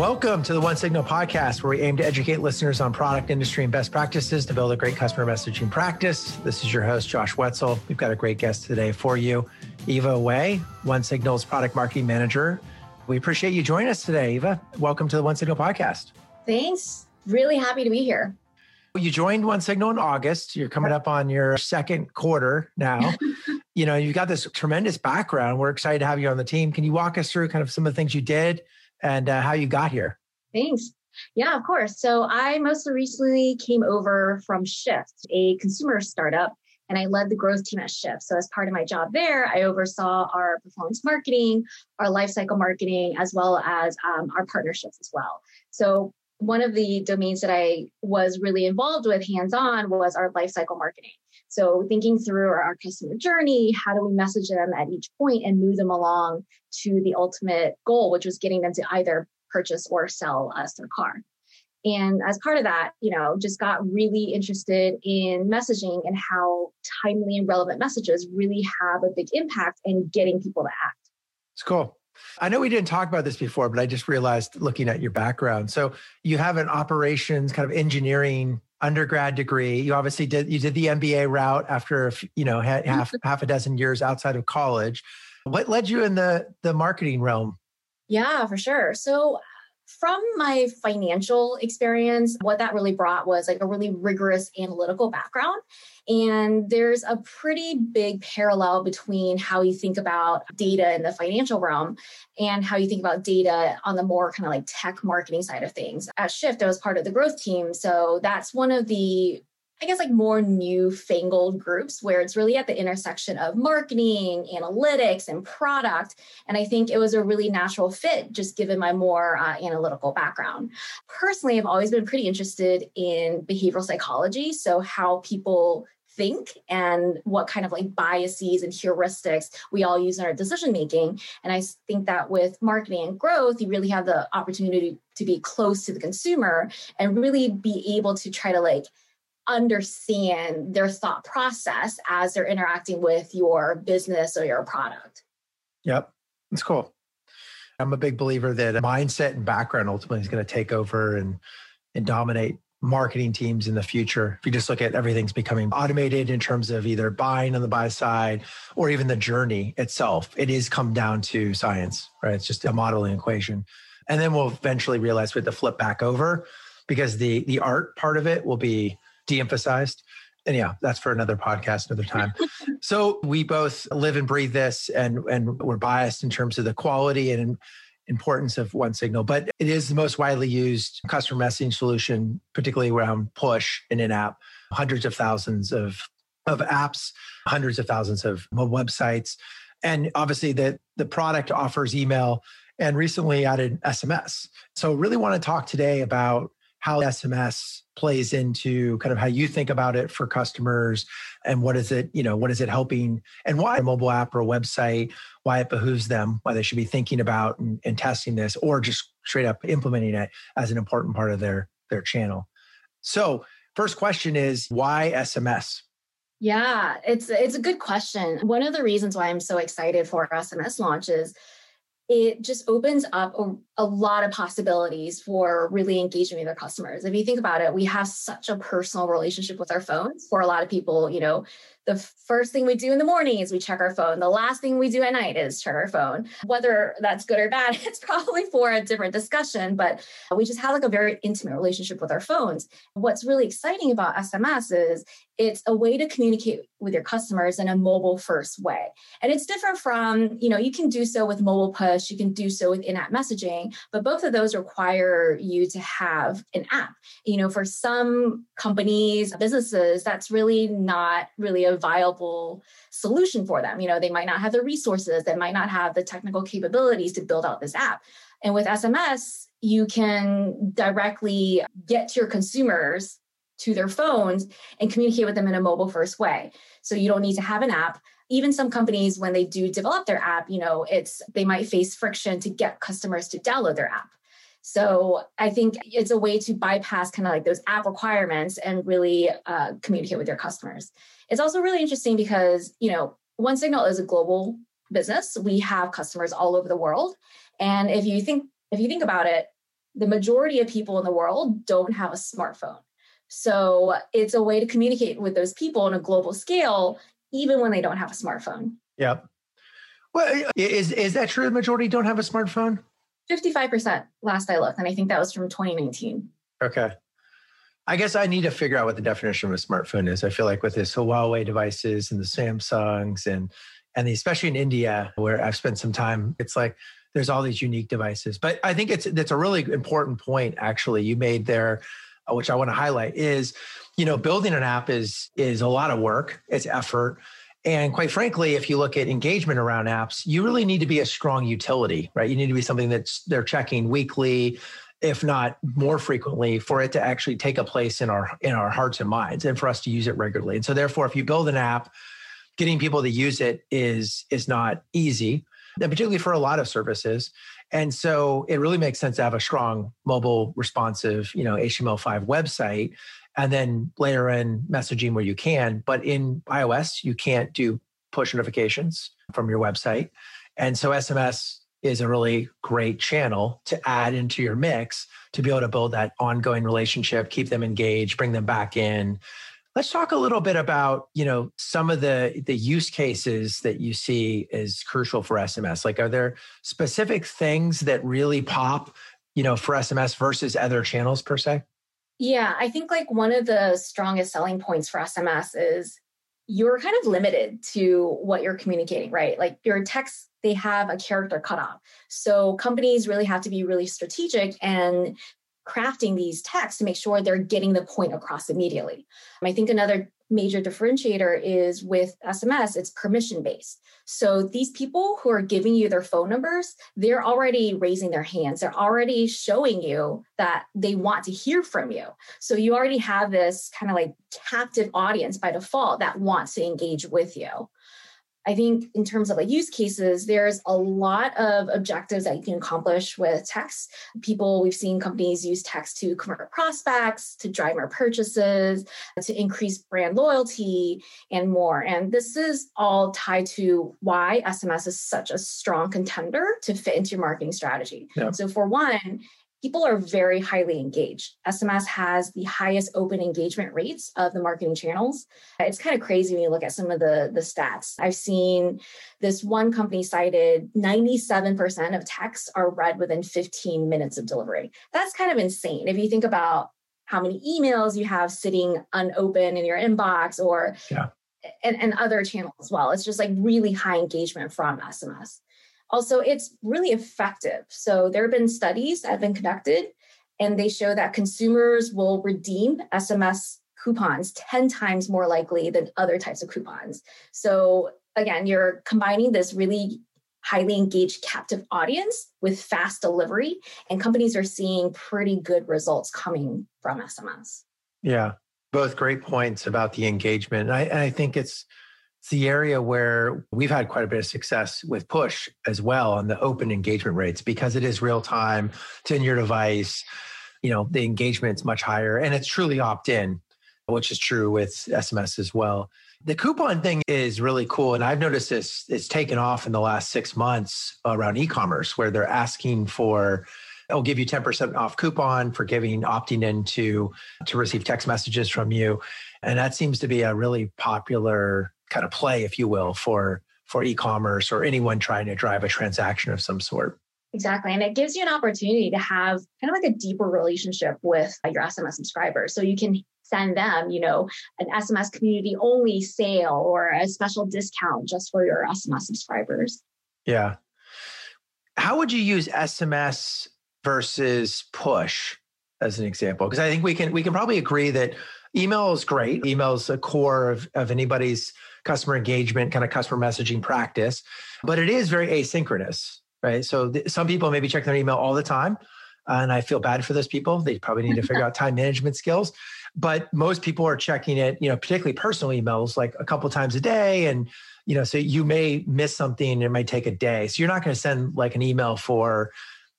Welcome to the One Signal podcast, where we aim to educate listeners on product industry and best practices to build a great customer messaging practice. This is your host, Josh Wetzel. We've got a great guest today for you, Eva Wei, One Signal's product marketing manager. We appreciate you joining us today, Eva. Welcome to the One Signal podcast. Thanks. Really happy to be here. You joined One Signal in August. You're coming up on your second quarter now. you know, you've got this tremendous background. We're excited to have you on the team. Can you walk us through kind of some of the things you did and uh, how you got here. Thanks. Yeah, of course. So I most recently came over from Shift, a consumer startup, and I led the growth team at Shift. So as part of my job there, I oversaw our performance marketing, our lifecycle marketing, as well as um, our partnerships as well. So one of the domains that I was really involved with hands-on was our lifecycle marketing. So thinking through our customer journey, how do we message them at each point and move them along to the ultimate goal, which was getting them to either purchase or sell us their car. And as part of that, you know, just got really interested in messaging and how timely and relevant messages really have a big impact in getting people to act. It's cool. I know we didn't talk about this before, but I just realized looking at your background. So you have an operations kind of engineering undergrad degree. You obviously did you did the MBA route after you know mm-hmm. half half a dozen years outside of college. What led you in the the marketing realm? Yeah, for sure. So from my financial experience, what that really brought was like a really rigorous analytical background. And there's a pretty big parallel between how you think about data in the financial realm and how you think about data on the more kind of like tech marketing side of things. At Shift, I was part of the growth team. So that's one of the I guess like more newfangled groups where it's really at the intersection of marketing, analytics, and product. And I think it was a really natural fit just given my more uh, analytical background. Personally, I've always been pretty interested in behavioral psychology. So, how people think and what kind of like biases and heuristics we all use in our decision making. And I think that with marketing and growth, you really have the opportunity to be close to the consumer and really be able to try to like understand their thought process as they're interacting with your business or your product. Yep, that's cool. I'm a big believer that mindset and background ultimately is going to take over and and dominate marketing teams in the future. If you just look at everything's becoming automated in terms of either buying on the buy side or even the journey itself, it is come down to science, right? It's just a modeling equation. And then we'll eventually realize we have to flip back over because the the art part of it will be de-emphasized. And yeah that's for another podcast another time. So we both live and breathe this and and we're biased in terms of the quality and importance of one signal but it is the most widely used customer messaging solution particularly around push in an app hundreds of thousands of of apps hundreds of thousands of websites. And obviously the the product offers email and recently added sms so really want to talk today about how SMS plays into kind of how you think about it for customers and what is it, you know, what is it helping and why a mobile app or a website, why it behooves them, why they should be thinking about and, and testing this or just straight up implementing it as an important part of their their channel. So, first question is why SMS? Yeah, it's it's a good question. One of the reasons why I'm so excited for SMS launches it just opens up a, a, lot of possibilities for really engaging with our customers. If you think about it, we have such a personal relationship with our phones. For a lot of people, you know, the first thing we do in the morning is we check our phone. The last thing we do at night is check our phone. Whether that's good or bad, it's probably for a different discussion, but we just have like a very intimate relationship with our phones. What's really exciting about SMS is it's a way to communicate with your customers in a mobile first way. And it's different from, you know, you can do so with mobile push, you can do so with in-app messaging, but both of those require you to have an app. You know, for some companies, businesses, that's really not really a viable solution for them. You know, they might not have the resources, they might not have the technical capabilities to build out this app. And with SMS, you can directly get to your consumers to their phones and communicate with them in a mobile first way. So you don't need to have an app. Even some companies, when they do develop their app, you know, it's they might face friction to get customers to download their app. So I think it's a way to bypass kind of like those app requirements and really uh, communicate with your customers. It's also really interesting because, you know, One Signal is a global business. We have customers all over the world. And if you think if you think about it, the majority of people in the world don't have a smartphone. So it's a way to communicate with those people on a global scale, even when they don't have a smartphone. Yep. Well, is is that true? The majority don't have a smartphone. Fifty-five percent last I looked, and I think that was from 2019. Okay. I guess I need to figure out what the definition of a smartphone is. I feel like with this Huawei devices and the Samsungs and and the, especially in India where I've spent some time, it's like there's all these unique devices. But I think it's that's a really important point actually you made there, Uh, which I want to highlight is, you know, building an app is is a lot of work, it's effort. And quite frankly, if you look at engagement around apps, you really need to be a strong utility, right? You need to be something that's they're checking weekly, if not more frequently, for it to actually take a place in our in our hearts and minds and for us to use it regularly. And so therefore, if you build an app, getting people to use it is is not easy and particularly for a lot of services. And so it really makes sense to have a strong mobile responsive, you know, HTML5 website and then layer in messaging where you can. But in iOS, you can't do push notifications from your website. And so SMS is a really great channel to add into your mix to be able to build that ongoing relationship, keep them engaged, bring them back in, Let's talk a little bit about, you know, some of the the use cases that you see as crucial for SMS. Like are there specific things that really pop, you know, for SMS versus other channels per se? Yeah, I think like one of the strongest selling points for SMS is you're kind of limited to what you're communicating, right? Like your text, they have a character cutoff. So companies really have to be really strategic and crafting these texts to make sure they're getting the point across immediately. Um, I think another major differentiator is with SMS, it's permission based. So these people who are giving you their phone numbers, they're already raising their hands. They're already showing you that they want to hear from you. So you already have this kind of like captive audience by default that wants to engage with you. I think in terms of like use cases, there's a lot of objectives that you can accomplish with text. People, we've seen companies use text to convert prospects, to drive more purchases, to increase brand loyalty, and more. And this is all tied to why SMS is such a strong contender to fit into your marketing strategy. Yeah. So, for one, people are very highly engaged. SMS has the highest open engagement rates of the marketing channels. It's kind of crazy when you look at some of the, the stats. I've seen this one company cited 97% of texts are read within 15 minutes of delivery. That's kind of insane. If you think about how many emails you have sitting unopened in your inbox or yeah. and, and other channels as well. It's just like really high engagement from SMS. Also, it's really effective. So there have been studies that have been conducted, and they show that consumers will redeem SMS coupons 10 times more likely than other types of coupons. So again, you're combining this really highly engaged captive audience with fast delivery, and companies are seeing pretty good results coming from SMS. Yeah, both great points about the engagement. I, I think it's it's the area where we've had quite a bit of success with push as well on the open engagement rates because it is real time to in your device. You know, the engagement's much higher and it's truly opt in, which is true with SMS as well. The coupon thing is really cool. And I've noticed this, it's taken off in the last six months around e commerce where they're asking for, I'll give you 10% off coupon for giving opting in to, to receive text messages from you. And that seems to be a really popular kind of play, if you will, for for e-commerce or anyone trying to drive a transaction of some sort. Exactly. And it gives you an opportunity to have kind of like a deeper relationship with your SMS subscribers. So you can send them, you know, an SMS community only sale or a special discount just for your SMS subscribers. Yeah. How would you use SMS versus push as an example? Because I think we can we can probably agree that email is great. Email is a core of, of anybody's customer engagement, kind of customer messaging practice, but it is very asynchronous, right? So th- some people maybe check their email all the time. And I feel bad for those people. They probably need to figure out time management skills. But most people are checking it, you know, particularly personal emails like a couple times a day. And, you know, so you may miss something, it might take a day. So you're not going to send like an email for,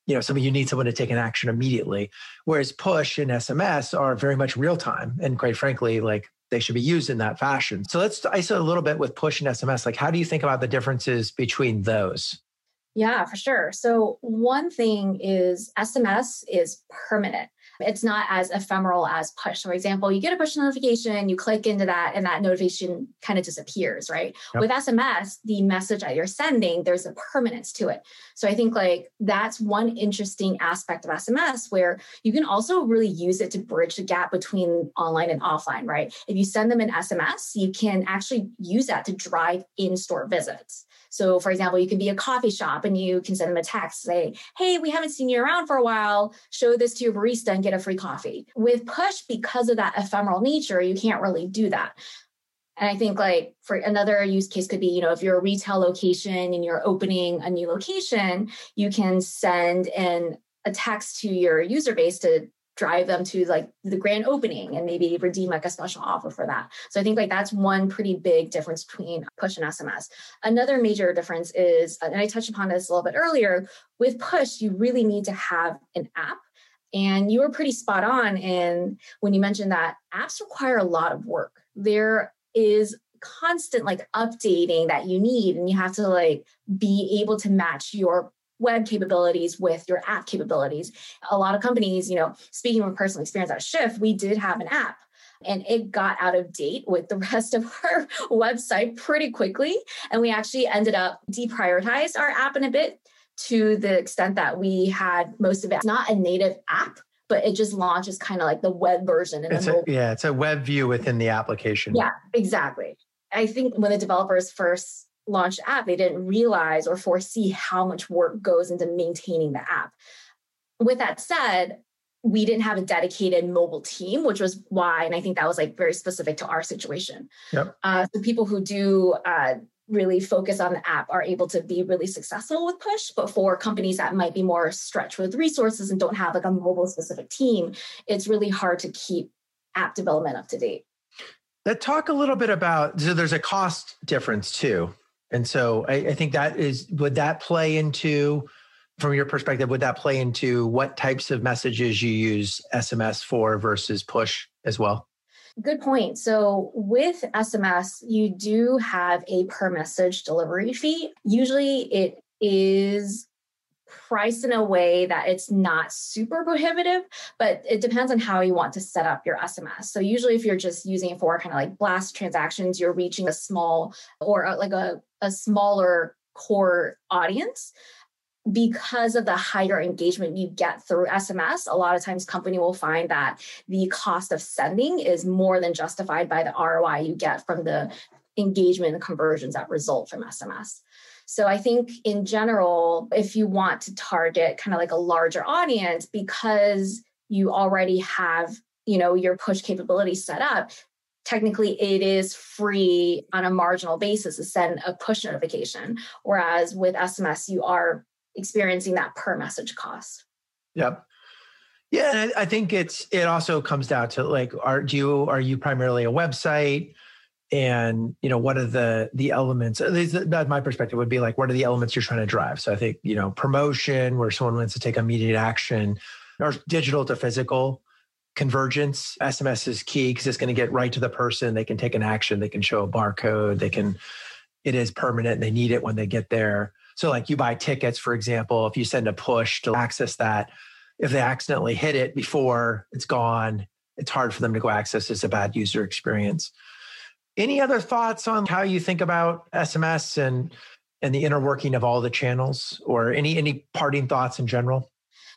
you know, something you need someone to take an action immediately. Whereas push and SMS are very much real time. And quite frankly, like they should be used in that fashion. So let's isolate a little bit with push and SMS. Like, how do you think about the differences between those? Yeah, for sure. So, one thing is SMS is permanent. It's not as ephemeral as push. For example, you get a push notification, you click into that, and that notification kind of disappears, right? Yep. With SMS, the message that you're sending, there's a permanence to it. So I think like that's one interesting aspect of SMS where you can also really use it to bridge the gap between online and offline, right? If you send them an SMS, you can actually use that to drive in store visits. So, for example, you can be a coffee shop and you can send them a text, say, Hey, we haven't seen you around for a while. Show this to your barista and get a free coffee. With push, because of that ephemeral nature, you can't really do that. And I think like for another use case could be, you know, if you're a retail location and you're opening a new location, you can send in a text to your user base to drive them to like the grand opening and maybe redeem like a special offer for that. So I think like that's one pretty big difference between push and SMS. Another major difference is, and I touched upon this a little bit earlier, with push, you really need to have an app. And you were pretty spot on in when you mentioned that apps require a lot of work. There is constant like updating that you need and you have to like be able to match your web capabilities with your app capabilities. A lot of companies, you know, speaking from personal experience at Shift, we did have an app and it got out of date with the rest of our website pretty quickly. And we actually ended up deprioritized our app in a bit to the extent that we had most of it It's not a native app, but it just launches kind of like the web version. It's a, yeah, it's a web view within the application. Yeah, exactly. I think when the developers first launched app, they didn't realize or foresee how much work goes into maintaining the app. With that said, we didn't have a dedicated mobile team, which was why, and I think that was like very specific to our situation. Yep. Uh, so people who do uh, really focus on the app are able to be really successful with push. But for companies that might be more stretched with resources and don't have like a mobile specific team, it's really hard to keep app development up to date. Let's talk a little bit about so there's a cost difference too and so I, I think that is would that play into from your perspective, would that play into what types of messages you use SMS for versus push as well? Good point. So with SMS, you do have a per message delivery fee. Usually it is priced in a way that it's not super prohibitive, but it depends on how you want to set up your SMS. So usually if you're just using it for kind of like blast transactions, you're reaching a small or a, like a, a smaller core audience because of the higher engagement you get through SMS, a lot of times company will find that the cost of sending is more than justified by the ROI you get from the engagement and conversions that result from SMS. So I think in general, if you want to target kind of like a larger audience because you already have, you know, your push capability set up, technically it is free on a marginal basis to send a push notification. Whereas with SMS, you are experiencing that per message cost. Yep. Yeah, and I think it's it also comes down to like are do you are you primarily a website? And you know what are the the elements that my perspective would be like what are the elements you're trying to drive? So i think you know promotion where someone wants to take immediate action or digital to physical convergence sms is key because it's going to get right to the person. They can take an action. They can show a barcode. They can it is permanent. They need it when they get there. So like you buy tickets for example if you send a push to access that if they accidentally hit it before it's gone it's hard for them to go access. It's a bad user experience any other thoughts on how you think about SMS and and the inner working of all the channels or any any parting thoughts in general?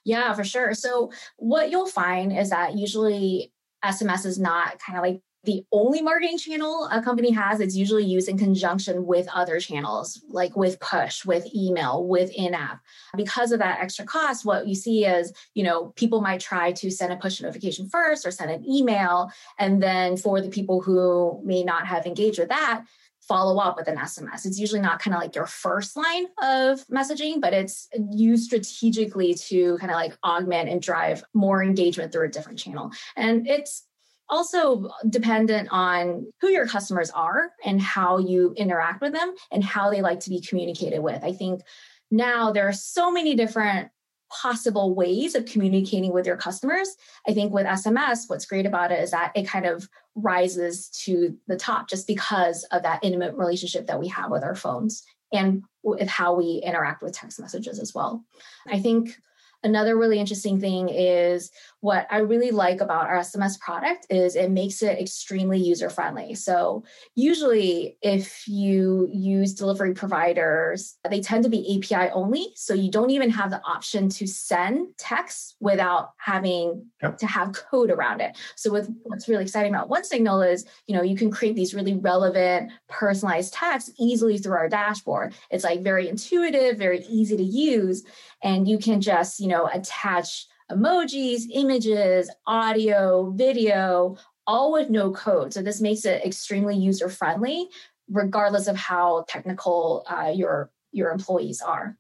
Yeah, for sure. So what you'll find is that usually SMS is not kind of like the only marketing channel a company has it's usually used in conjunction with other channels like with push with email with in-app because of that extra cost what you see is you know people might try to send a push notification first or send an email and then for the people who may not have engaged with that follow up with an SMS. It's usually not kind of like your first line of messaging, but it's used strategically to kind of like augment and drive more engagement through a different channel. And it's also dependent on who your customers are and how you interact with them and how they like to be communicated with. I think now there are so many different possible ways of communicating with your customers. I think with SMS, what's great about it is that it kind of rises to the top just because of that intimate relationship that we have with our phones and with how we interact with text messages as well. I think Another really interesting thing is what I really like about our SMS product is it makes it extremely user friendly. So usually if you use delivery providers, they tend to be API only, so you don't even have the option to send text without having yep. to have code around it. So with what's really exciting about One Signal is, you know, you can create these really relevant personalized texts easily through our dashboard. It's like very intuitive, very easy to use and you can just you know attach emojis images audio video all with no code so this makes it extremely user friendly regardless of how technical uh, your your employees are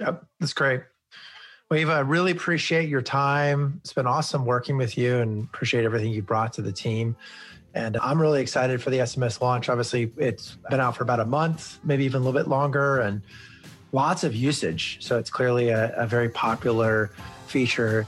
yep that's great well, Eva, I really appreciate your time. It's been awesome working with you and appreciate everything you brought to the team. And I'm really excited for the SMS launch. Obviously, it's been out for about a month, maybe even a little bit longer. And lots of usage. So it's clearly a, a very popular feature.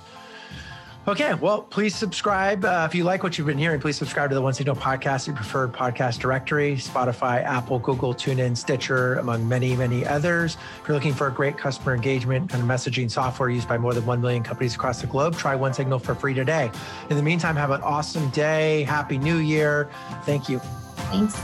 Okay, well, please subscribe. Uh, if you like what you've been hearing, please subscribe to the One Signal podcast, your preferred podcast directory, Spotify, Apple, Google, TuneIn, Stitcher, among many, many others. If you're looking for a great customer engagement of messaging software used by more than 1 million companies across the globe, try One Signal for free today. In the meantime, have an awesome day. Happy New Year. Thank you. Thanks.